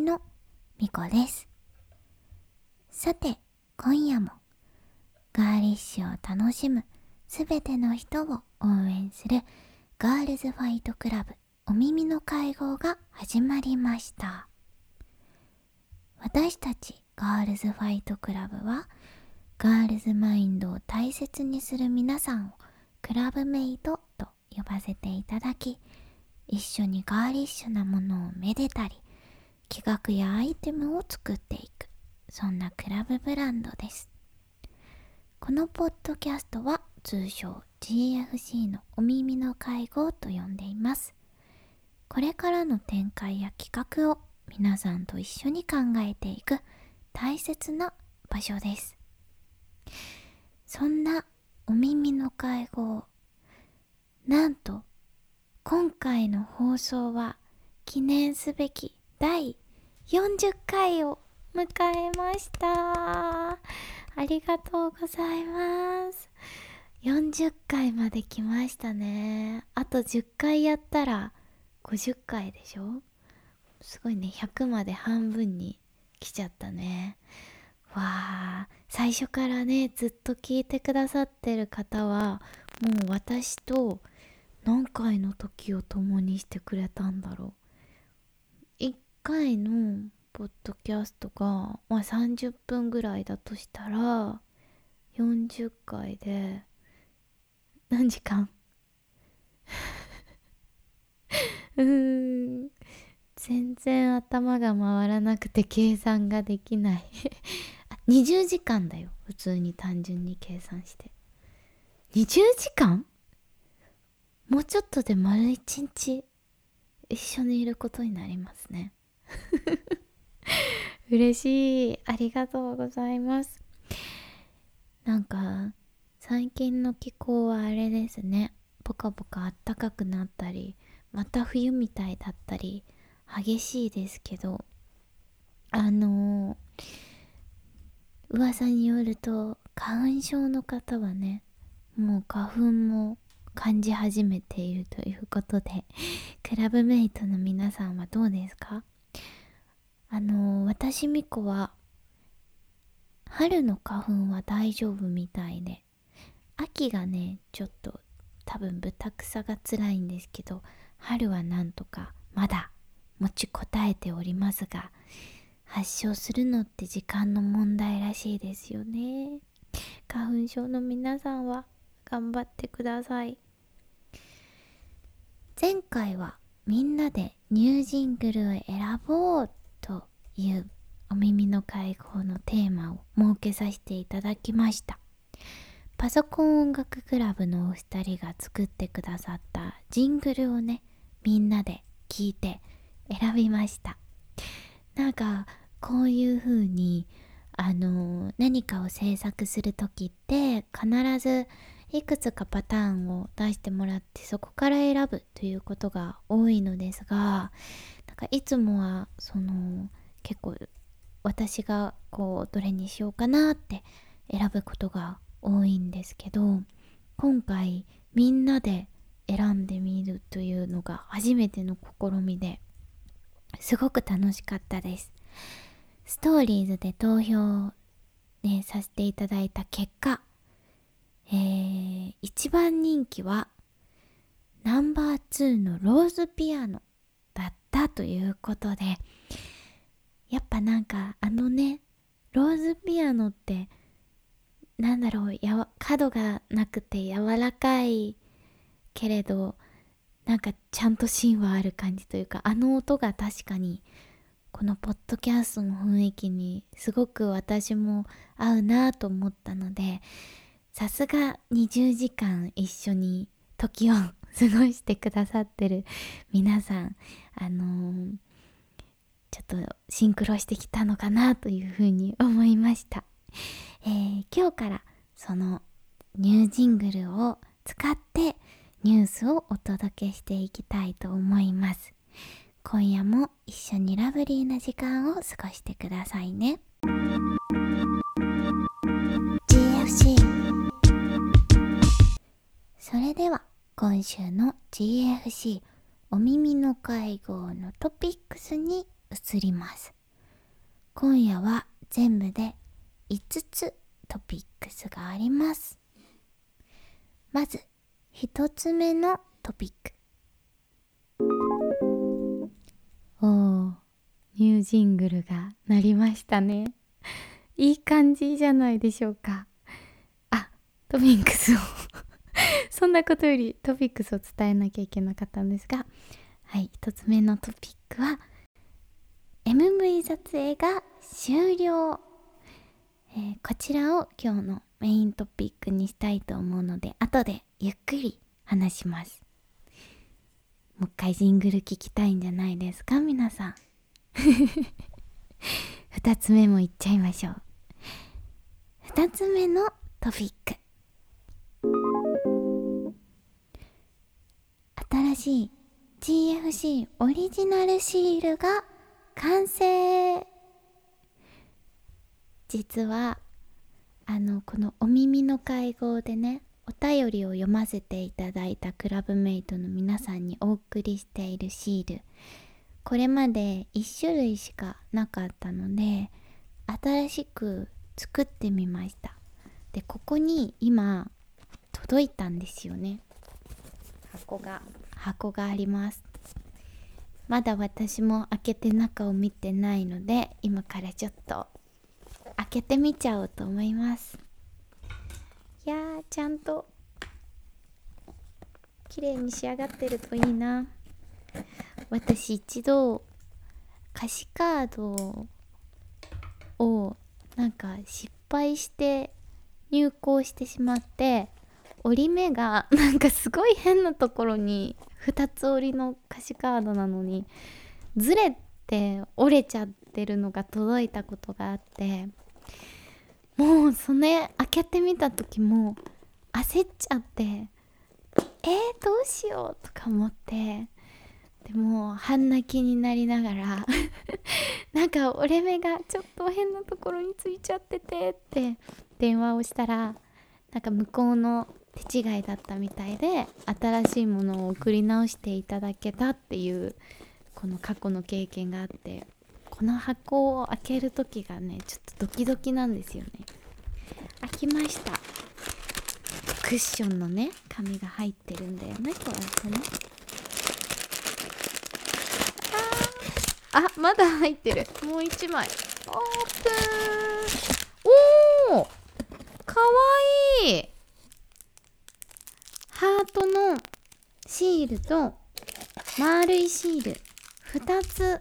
のミコです。さて、今夜もガーリッシュを楽しむすべての人を応援するガールズファイトクラブお耳の会合が始まりました。私たちガールズファイトクラブはガールズマインドを大切にする皆さんをクラブメイトと呼ばせていただき一緒にガーリッシュなものをめでたり企画やアイテムを作っていく。そんなクラブブランドです。このポッドキャストは通称 GFC のお耳の会合と呼んでいます。これからの展開や企画を皆さんと一緒に考えていく大切な場所です。そんなお耳の会合なんと今回の放送は記念すべき第40回を迎えました。ありがとうございます。40回まで来ましたね。あと10回やったら50回でしょ？すごいね。100まで半分に来ちゃったね。わあ。最初からねずっと聞いてくださってる方はもう私と何回の時を共にしてくれたんだろう。回のポッドキャストが、まあ、30分ぐらいだとしたら40回で何時間？うーん。全然頭が回らなくて計算ができない。20時間だよ。普通に単純に計算して。20時間？もうちょっとで丸一日一緒にいることになりますね。嬉しい。ありがとうございます。なんか最近の気候はあれですね。ポカポカあったかくなったりまた冬みたいだったり激しいですけどあのー、噂によると花粉症の方はねもう花粉も感じ始めているということでクラブメイトの皆さんはどうですか？あの私みこは春の花粉は大丈夫みたいで秋がねちょっと多分豚草が辛いんですけど春はなんとかまだ持ちこたえておりますが発症するのって時間の問題らしいですよね。花粉症の皆さんは頑張ってください。前回はみんなでニュージングルを選ぼういうお耳の会合のテーマを設けさせていただきました。パソコン音楽クラブのお二人が作ってくださったジングルをねみんなで聞いて選びました。なんかこういう風にあの何かを制作する時って必ずいくつかパターンを出してもらってそこから選ぶということが多いのですがなんかいつもはその結構私がこうどれにしようかなって選ぶことが多いんですけど今回みんなで選んでみるというのが初めての試みですごく楽しかったです。ストーリーズで投票、ね、させていただいた結果えー、一番人気はナンバー2のローズピアノだったということでやっぱなんかあのねローズピアノってなんだろうや角がなくて柔らかいけれどなんかちゃんと芯はある感じというかあの音が確かにこのポッドキャストの雰囲気にすごく私も合うなと思ったのでさすが20時間一緒に時を 過ごしてくださってる皆さんあのー、ちょっとシンクロしてきたのかなというふうに思いました、えー、今日からそのニュージングルを使ってニュースをお届けしていきたいと思います。今夜も一緒にラブリーな時間を過ごしてくださいね。GFC それでは今週の GFC お耳の会合のトピックスに移ります。今夜は全部で5つトピックスがあります。まず1つ目のトピック。おーニュージングルが鳴りましたね。いい感じじゃないでしょうか。あトピックスを。そんなことよりトピックスを伝えなきゃいけなかったんですが。はい1つ目のトピックは MV 撮影が終了、えー、こちらを今日のメイントピックにしたいと思うので後でゆっくり話します。もう一回ジングル聞きたいんじゃないですか皆さん。2つ目もいっちゃいましょう。2つ目のトピック。新しい GFC オリジナルシールが完成。実はあのこのお耳の会合でねお便りを読ませていただいたクラブメイトの皆さんにお送りしているシール。これまで1種類しかなかったので新しく作ってみました。でここに今届いたんですよね。箱が箱があります。まだ私も開けて中を見てないので今からちょっと開けてみちゃおうと思います。いやーちゃんと綺麗に仕上がってるといいな。私一度歌詞カードをなんか失敗して入稿してしまって折り目がなんかすごい変なところに2つ折りの歌詞カードなのにずれて折れちゃってるのが届いたことがあってもうそれ開けてみた時も焦っちゃってえー、どうしようとか思ってでも半泣きになりながら なんか折れ目がちょっと変なところについちゃっててって電話をしたらなんか向こうの手違いだったみたいで新しいものを送り直していただけたっていうこの過去の経験があってこの箱を開ける時がねちょっとドキドキなんですよね。開きました。クッションのね紙が入ってるんだよねこうやってね。ああまだ入ってる。もう一枚。オープン。おおかわいい。ハートのシールと丸いシール。2つ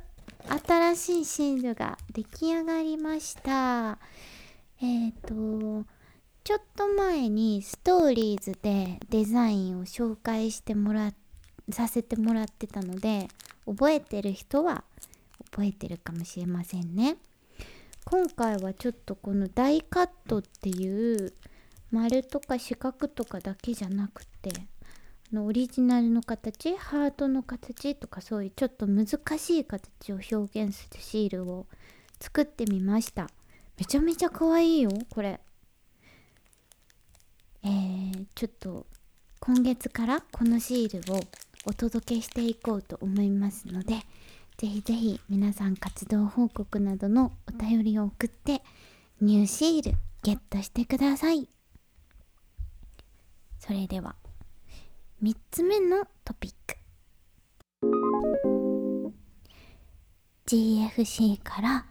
新しいシールが出来上がりました。えっ、ー、とちょっと前にストーリーズでデザインを紹介してもらさせてもらってたので覚えてる人は覚えてるかもしれませんね。今回はちょっとこのダイカットっていう丸とか四角とかだけじゃなくてのオリジナルの形ハートの形とかそういうちょっと難しい形を表現するシールを作ってみました。めちゃめちゃ可愛いよこれ。えー、ちょっと今月からこのシールをお届けしていこうと思いますのでぜひぜひ皆さん活動報告などのお便りを送ってニューシールゲットしてください。それでは。3つ目のトピック。GFC から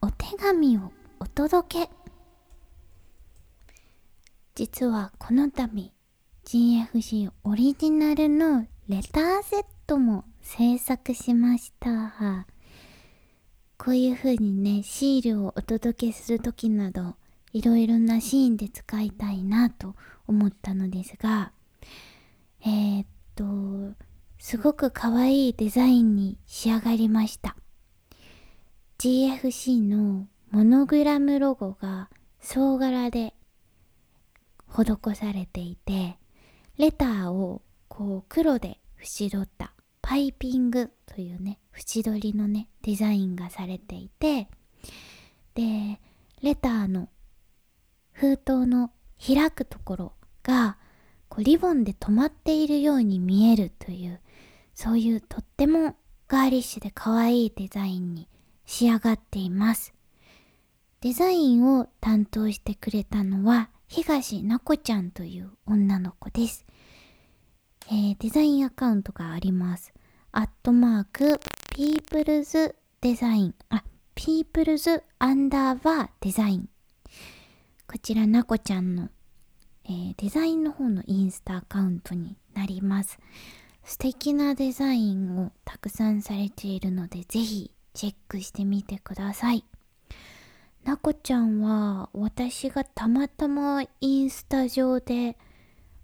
お手紙をお届け。実はこの度 GFC オリジナルのレターセットも制作しました。こういう風にねシールをお届けする時などいろいろなシーンで使いたいなと思ったのですがえー、っとすごく可愛いデザインに仕上がりました。GFC のモノグラムロゴが総柄で施されていてレターをこう黒で縁取ったパイピングというね縁取りのねデザインがされていてでレターの封筒の開くところがこうリボンで止まっているように見えるというそういうとってもガーリッシュで可愛いデザインに仕上がっています。デザインを担当してくれたのは東なこちゃんという女の子です。えー、デザインアカウントがあります。アットマーク、ピープルズデザイン、あ、ピープルズアンダーバーデザイン。こちらなこちゃんの、えー、デザインの方のインスタアカウントになります。素敵なデザインをたくさんされているので、ぜひチェックしてみてください。なこちゃんは私がたまたまインスタ上で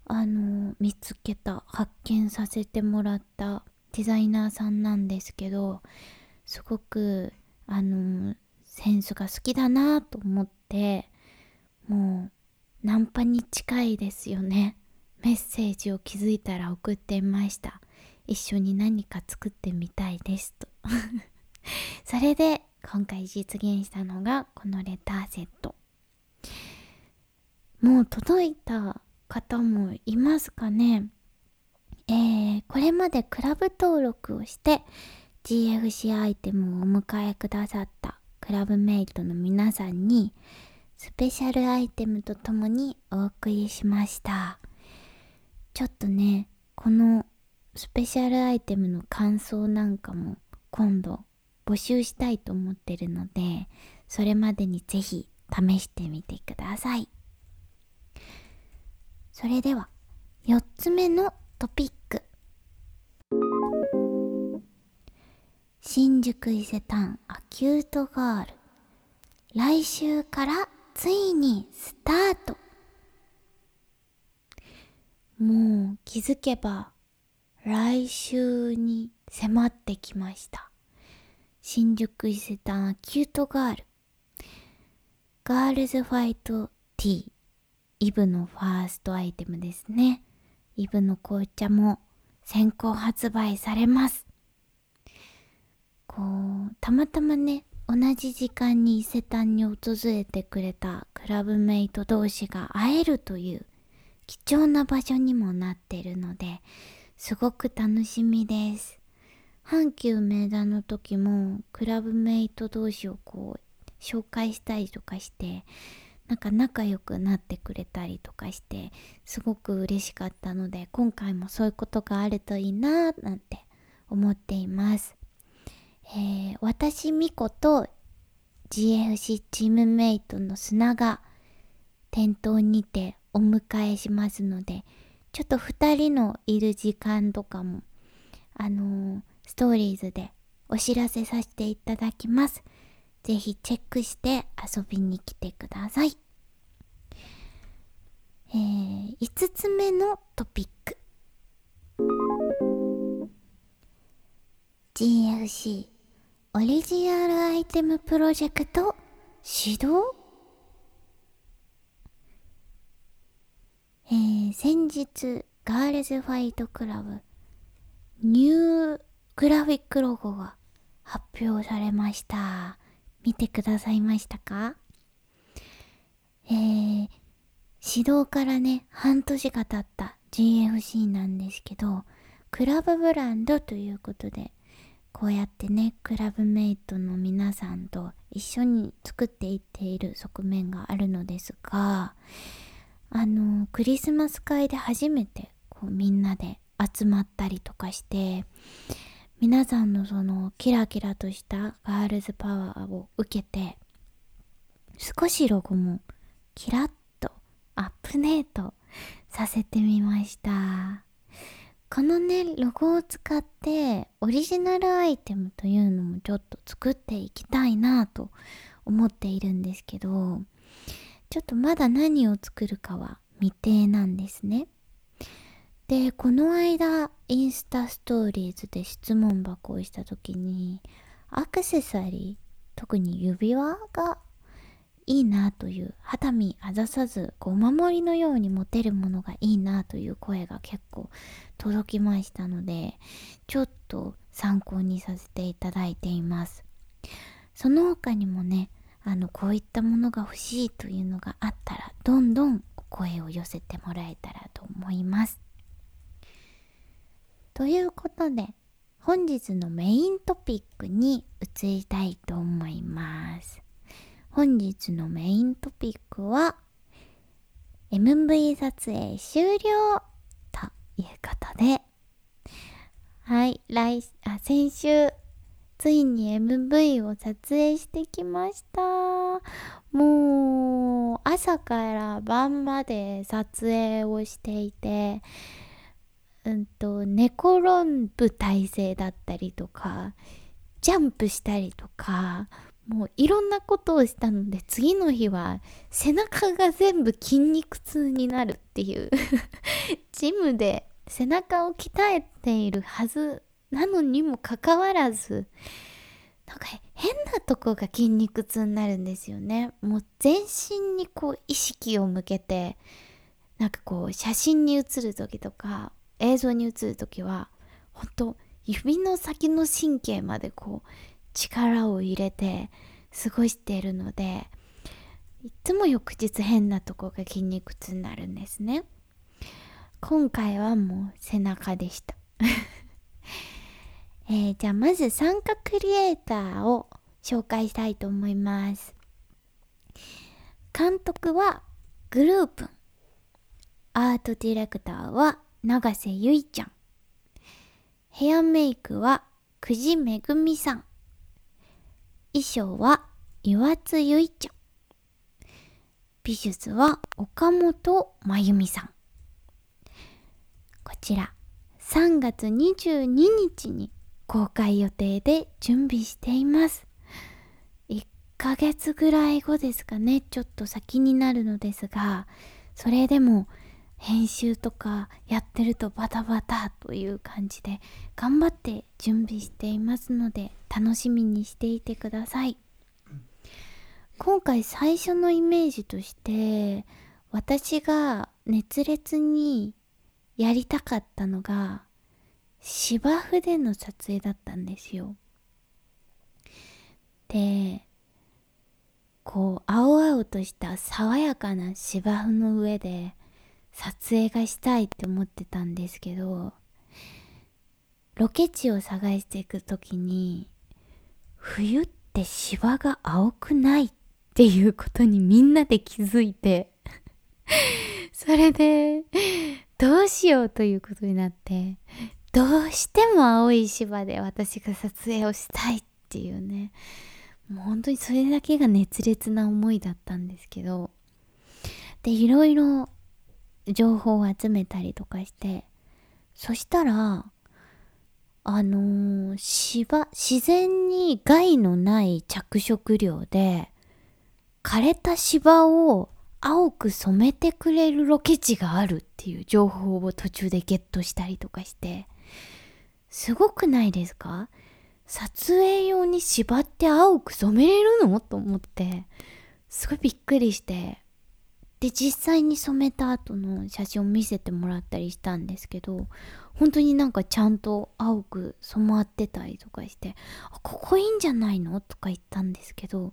あの見つけた発見させてもらったデザイナーさんなんですけどすごくあのセンスが好きだなと思ってもうナンパに近いですよね。メッセージを気づいたら送ってみました。一緒に何か作ってみたいですと。それで今回実現したのがこのレターセット。もう届いた方もいますかね？えー、これまでクラブ登録をして GFC アイテムをお迎えくださったクラブメイトの皆さんにスペシャルアイテムとともにお送りしました。ちょっとねこのスペシャルアイテムの感想なんかも今度募集したいと思ってるのでそれまでにぜひ試してみてください。それでは4つ目のトピック。新宿伊勢丹アキュートガール。来週からついにスタートもう気づけば来週に迫ってきました新宿伊勢丹アキュートガールガールズファイトティーイブのファーストアイテムですね。イブの紅茶も先行発売されます。こう、たまたまね、同じ時間に伊勢丹に訪れてくれたクラブメイト同士が会えるという貴重な場所にもなってるので、すごく楽しみです。阪急名田の時もクラブメイト同士をこう紹介したりとかしてなんか仲良くなってくれたりとかしてすごく嬉しかったので今回もそういうことがあるといいなーなんて思っています。えー、私ミコと GFC チームメイトの砂が店頭にてお迎えしますのでちょっと2人のいる時間とかもあのー、ストーリーズでお知らせさせていただきます。ぜひチェックして遊びに来てください。えー、5つ目のトピック。GFC オリジナルアイテムプロジェクト？始動えー、先日ガールズファイトクラブニューグラフィックロゴが発表されました。見てくださいましたか？えー、指導からね、半年が経った GFC なんですけど、クラブブランドということで、こうやってね、クラブメイトの皆さんと一緒に作っていっている側面があるのですが、あの、クリスマス会で初めてこうみんなで集まったりとかして、皆さんのそのキラキラとしたガールズパワーを受けて少しロゴもキラッとアップデートさせてみました。このねロゴを使ってオリジナルアイテムというのもちょっと作っていきたいなと思っているんですけどちょっとまだ何を作るかは未定なんですね。でこの間インスタストーリーズで質問箱をした時にアクセサリー特に指輪がいいなという肌身あざさずお守りのように持てるものがいいなという声が結構届きましたのでちょっと参考にさせていただいています。その他にもねあのこういったものが欲しいというのがあったらどんどん声を寄せてもらえたらと思います。ということで本日のメイントピックに移りたいと思います。本日のメイントピックは MV 撮影終了ということで。はい来あ先週ついに MV を撮影してきました。もう朝から晩まで撮影をしていてうんと寝転ぶ体勢だったりとかジャンプしたりとかもういろんなことをしたので次の日は背中が全部筋肉痛になるっていう。ジムで背中を鍛えているはずなのにもかかわらずなんか変なとこが筋肉痛になるんですよね。もう全身にこう意識を向けてなんかこう写真に写る時とか映像に映る時は本当指の先の神経までこう力を入れて過ごしているのでいつも翌日変なとこが筋肉痛になるんですね。今回はもう背中でした。えー、じゃあまず参加クリエイターを紹介したいと思います。監督はグループ。アートディレクターは永瀬ゆいちゃん。ヘアメイクは久慈めぐみさん。衣装は岩津ゆいちゃん美術は岡本真由美さん。こちら3月22日に公開予定で準備しています。1ヶ月ぐらい後ですかね。ちょっと先になるのですがそれでも編集とかやってるとバタバタという感じで頑張って準備していますので楽しみにしていてください今回最初のイメージとして私が熱烈にやりたかったのが芝生での撮影だったんですよ。でこう青々とした爽やかな芝生の上で撮影がしたいって思ってたんですけどロケ地を探していく時に冬って芝が青くないっていうことにみんなで気づいて それでどうしようということになってどうしても青い芝で私が撮影をしたいっていうねもう本当にそれだけが熱烈な思いだったんですけどでいろいろ情報を集めたりとかしてそしたらあのー、芝自然に害のない着色料で枯れた芝を青く染めてくれるロケ地があるっていう情報を途中でゲットしたりとかしてすごくないですか？撮影用に縛って青く染めれるの？と思って、すごいびっくりして、で、実際に染めた後の写真を見せてもらったりしたんですけど、本当になんかちゃんと青く染まってたりとかして、あ、ここいいんじゃないのとか言ったんですけど、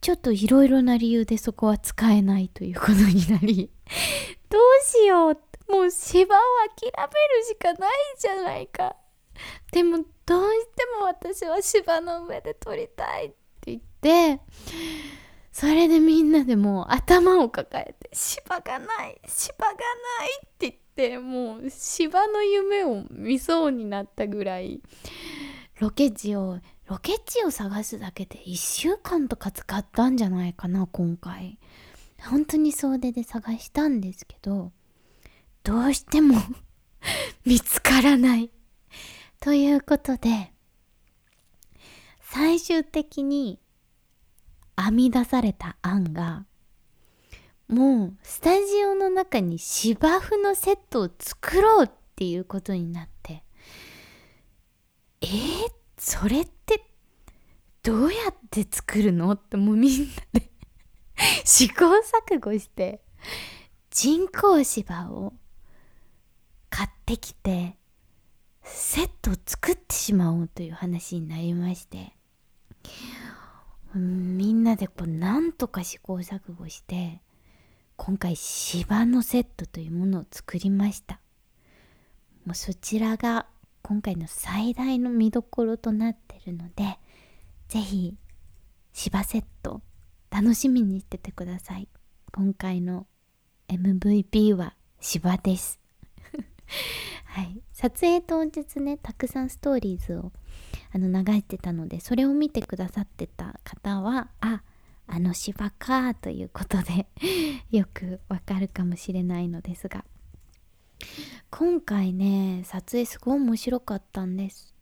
ちょっといろいろな理由でそこは使えないということになり、どうしよう。もう芝を諦めるしかないじゃないか。でもどうしても私は芝の上で撮りたいって言ってそれでみんなでもう頭を抱えて芝がない芝がないって言ってもう芝の夢を見そうになったぐらいロケ地をロケ地を探すだけで1週間とか使ったんじゃないかな今回本当に総出で探したんですけどどうしても 見つからない。ということで、最終的に編み出された案が、もうスタジオの中に芝生のセットを作ろうっていうことになって、えー、それってどうやって作るの？ってもうみんなで 試行錯誤して人工芝を買ってきてセットを作ってしまおうという話になりまして。みんなでこうなんとか試行錯誤して今回芝のセットというものを作りました。もうそちらが今回の最大の見どころとなってるので是非芝セット楽しみにしててください。今回の MVP は芝です。はい。撮影当日ねたくさんストーリーズをあの流してたのでそれを見てくださってた方はああの芝かということで よくわかるかもしれないのですが今回ね撮影すごい面白かったんです。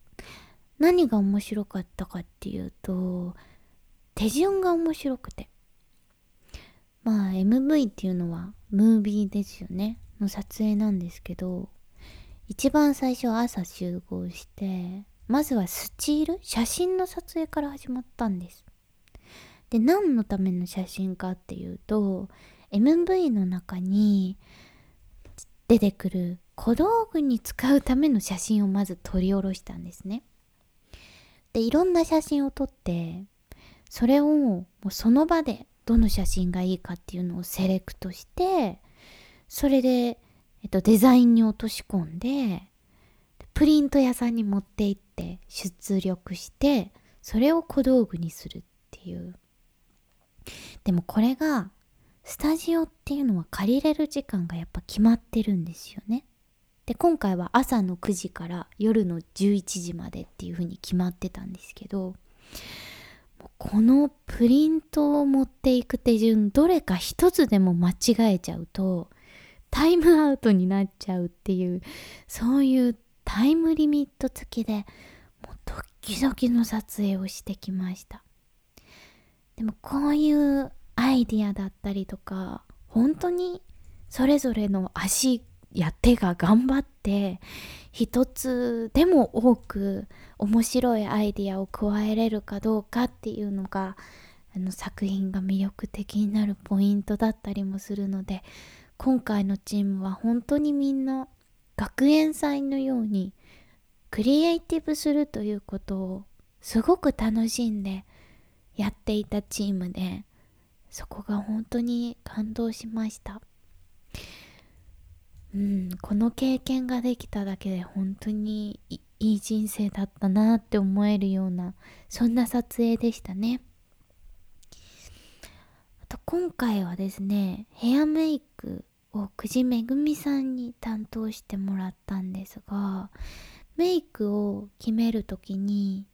何が面白かったかっていうと手順が面白くて。まあ MV っていうのはムービーですよね。の撮影なんですけど一番最初朝集合してまずはスチール？写真の撮影から始まったんです。で何のための写真かっていうと MV の中に出てくる小道具に使うための写真をまず撮り下ろしたんですね。でいろんな写真を撮ってそれをもうその場でどの写真がいいかっていうのをセレクトしてそれで、えっと、デザインに落とし込んでプリント屋さんに持って行って出力してそれを小道具にするっていう。でもこれがスタジオっていうのは借りれる時間がやっぱ決まってるんですよね。で今回は朝の9時から夜の11時までっていう風に決まってたんですけどこのプリントを持っていく手順どれか一つでも間違えちゃうとタイムアウトになっちゃうっていうそういうタイムリミット付きでもうドキドキの撮影をしてきました。でもこういうアイディアだったりとか本当にそれぞれの足や手が頑張って一つでも多く面白いアイディアを加えれるかどうかっていうのがあの作品が魅力的になるポイントだったりもするので今回のチームは本当にみんな学園祭のようにクリエイティブするということをすごく楽しんでやっていたチームでそこが本当に感動しました。うんこの経験ができただけで本当にいい人生だったなって思えるようなそんな撮影でしたね。あと今回はですねヘアメイクを久慈めぐみさんに担当してもらったんですがメイクを決める時に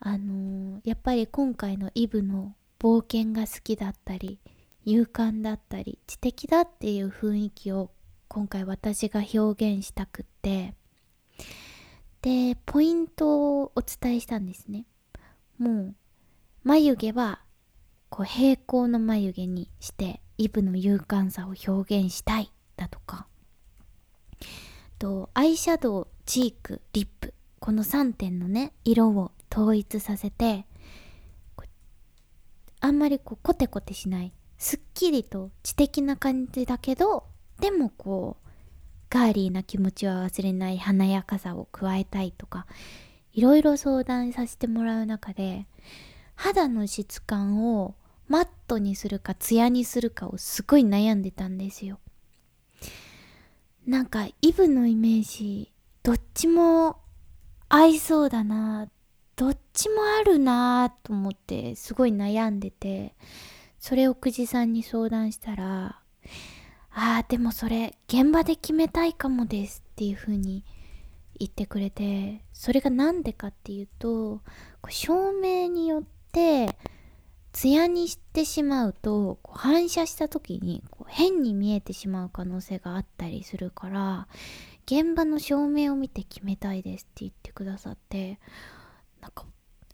あのー、やっぱり今回のイブの冒険が好きだったり勇敢だったり知的だっていう雰囲気を今回私が表現したくってでポイントをお伝えしたんですね。もう眉毛はこう平行の眉毛にしてイブの勇敢さを表現したいだとか。とアイシャドウチークリップ。この3点のね色を統一させてあんまりこうコテコテしない。すっきりと知的な感じだけどでもこうガーリーな気持ちは忘れない華やかさを加えたいとかいろいろ相談させてもらう中で肌の質感をマットにするかツヤにするかをすごい悩んでたんですよ。なんかイブのイメージどっちも合いそうだなどっちもあるなと思ってすごい悩んでてそれを久慈さんに相談したらああでもそれ現場で決めたいかもですっていう風に言ってくれてそれが何でかっていうと照明によって艶にしてしまうとこう反射した時にこう変に見えてしまう可能性があったりするから現場の照明を見て決めたいですって言ってくださってなんか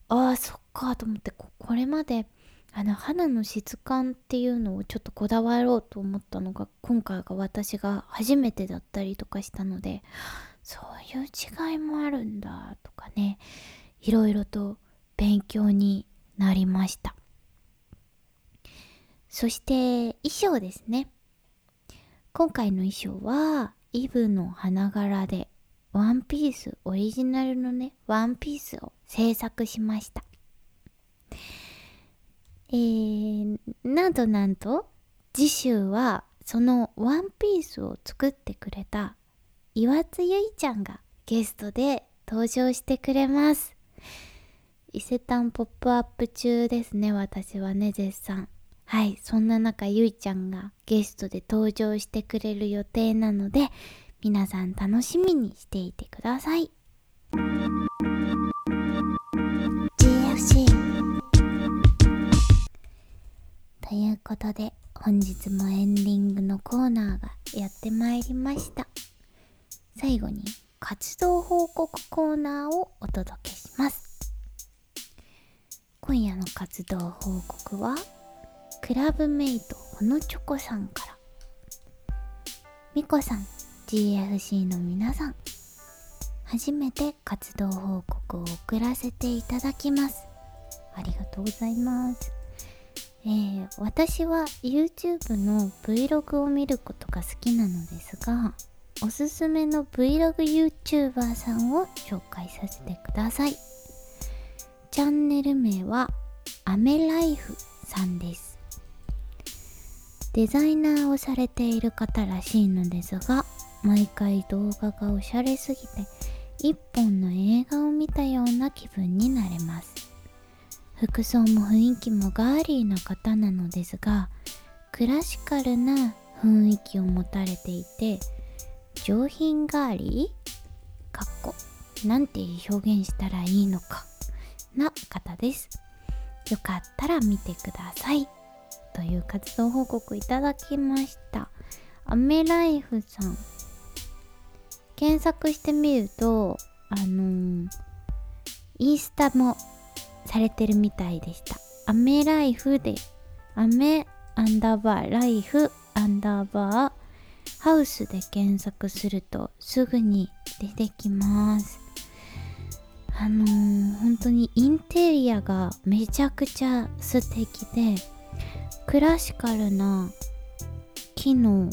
ああそっかと思ってこれまであの肌の質感っていうのをちょっとこだわろうと思ったのが今回が私が初めてだったりとかしたのでそういう違いもあるんだとかねいろいろと勉強になりました。そして衣装ですね。今回の衣装はイブの花柄でワンピースオリジナルのねワンピースを制作しました。えー、なんとなんと次週はそのワンピースを作ってくれた岩津ゆいちゃんがゲストで登場してくれます。伊勢丹ポップアップ中ですね私はね絶賛。はいそんな中ゆいちゃんがゲストで登場してくれる予定なので皆さん楽しみにしていてください。GFC ということで本日もエンディングのコーナーがやってまいりました。最後に活動報告コーナーをお届けします。今夜の活動報告はクラブメイトほのチョコさんから。みこさん GFC の皆さん。初めて活動報告を送らせていただきます。ありがとうございます。えー、私は YouTube の Vlog を見ることが好きなのですがおすすめの VlogYouTuber さんを紹介させてください。チャンネル名はアメライフさんです。デザイナーをされている方らしいのですが毎回動画がおしゃれすぎて一本の映画を見たような気分になれます服装も雰囲気もガーリーな方なのですがクラシカルな雰囲気を持たれていて上品ガーリー？かっこなんて表現したらいいのかな方です。よかったら見てください。という活動報告いただきました。アメライフさん。検索してみると、あのー、インスタもされてるみたいでした。アメライフで、アメアンダーバーライフアンダーバーハウスで検索するとすぐに出てきます。あのー、本当にインテリアがめちゃくちゃ素敵でクラシカルな木の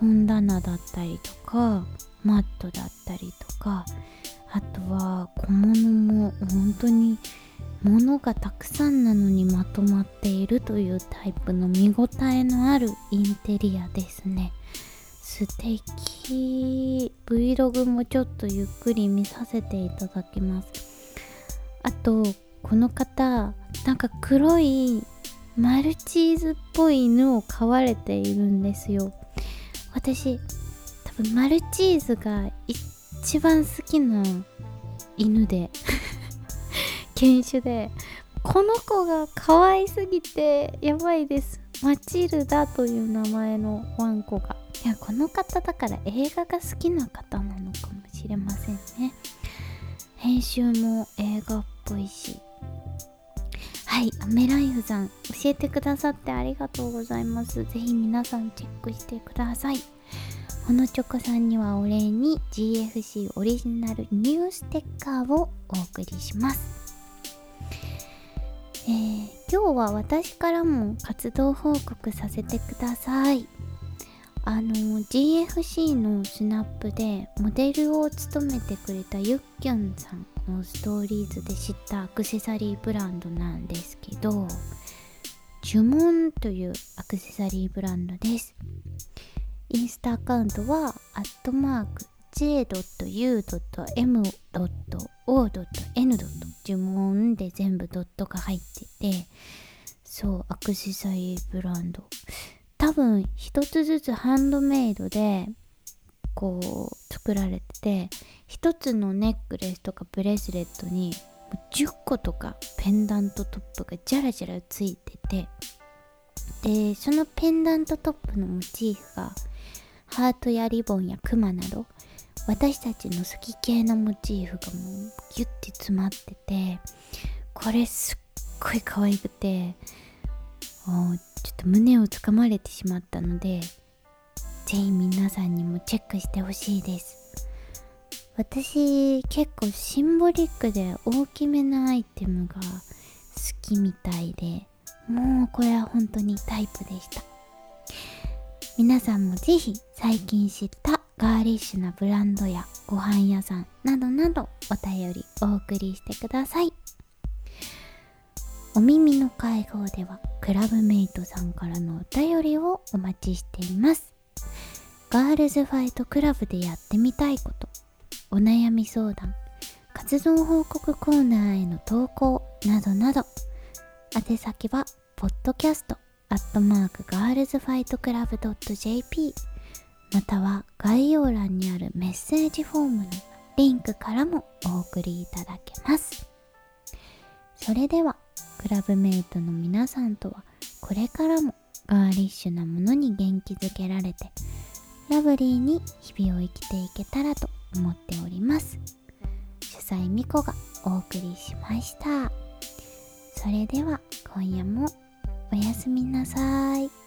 本棚だったりとかマットだったりとかあとは小物も本当に物がたくさんなのにまとまっているというタイプの見応えのあるインテリアですね。素敵 Vlog もちょっとゆっくり見させていただきますあとこの方なんか黒いマルチーズっぽい犬を飼われているんですよ。私多分マルチーズが一番好きな犬で 犬種でこの子が可愛すぎてやばいです。マチルダという名前のワンコが。いやこの方だから映画が好きな方なのかもしれませんね。編集も映画っぽいし。はいアメライフさん教えてくださってありがとうございます。ぜひ皆さんチェックしてください。ほのチョコさんにはお礼に GFC オリジナルニューステッカーをお送りします。えー、今日は私からも活動報告させてください。あの GFC のスナップでモデルを務めてくれたゆっきゅんさん。のストーリーズで知ったアクセサリーブランドなんですけど呪文というアクセサリーブランドですインスタアカウントはアットマーク j.u.m.o.n. 呪文で全部ドットが入っててそうアクセサリーブランド多分一つずつハンドメイドでこう作られてて一つのネックレスとかブレスレットに10個とかペンダントトップがジャラジャラついててでそのペンダントトップのモチーフがハートやリボンやクマなど私たちの好き系のモチーフがもうギュッて詰まっててこれすっごい可愛くてちょっと胸をつかまれてしまったのでぜひ皆さんにもチェックしてほしいです。私結構シンボリックで大きめなアイテムが好きみたいでもうこれは本当にタイプでした。皆さんもぜひ最近知ったガーリッシュなブランドやご飯屋さんなどなどお便りお送りしてください。お耳の会合ではクラブメイトさんからのお便りをお待ちしています。ガールズファイトクラブでやってみたいこと。お悩み相談。活動報告コーナーへの投稿などなど。宛先はポッドキャストアットマークガールズファイトクラブ .jp または概要欄にあるメッセージフォームのリンクからもお送りいただけます。それではクラブメイトの皆さんとはこれからもガーリッシュなものに元気づけられてラブリーに日々を生きていけたらと思っております主催みこがお送りしましたそれでは今夜もおやすみなさい。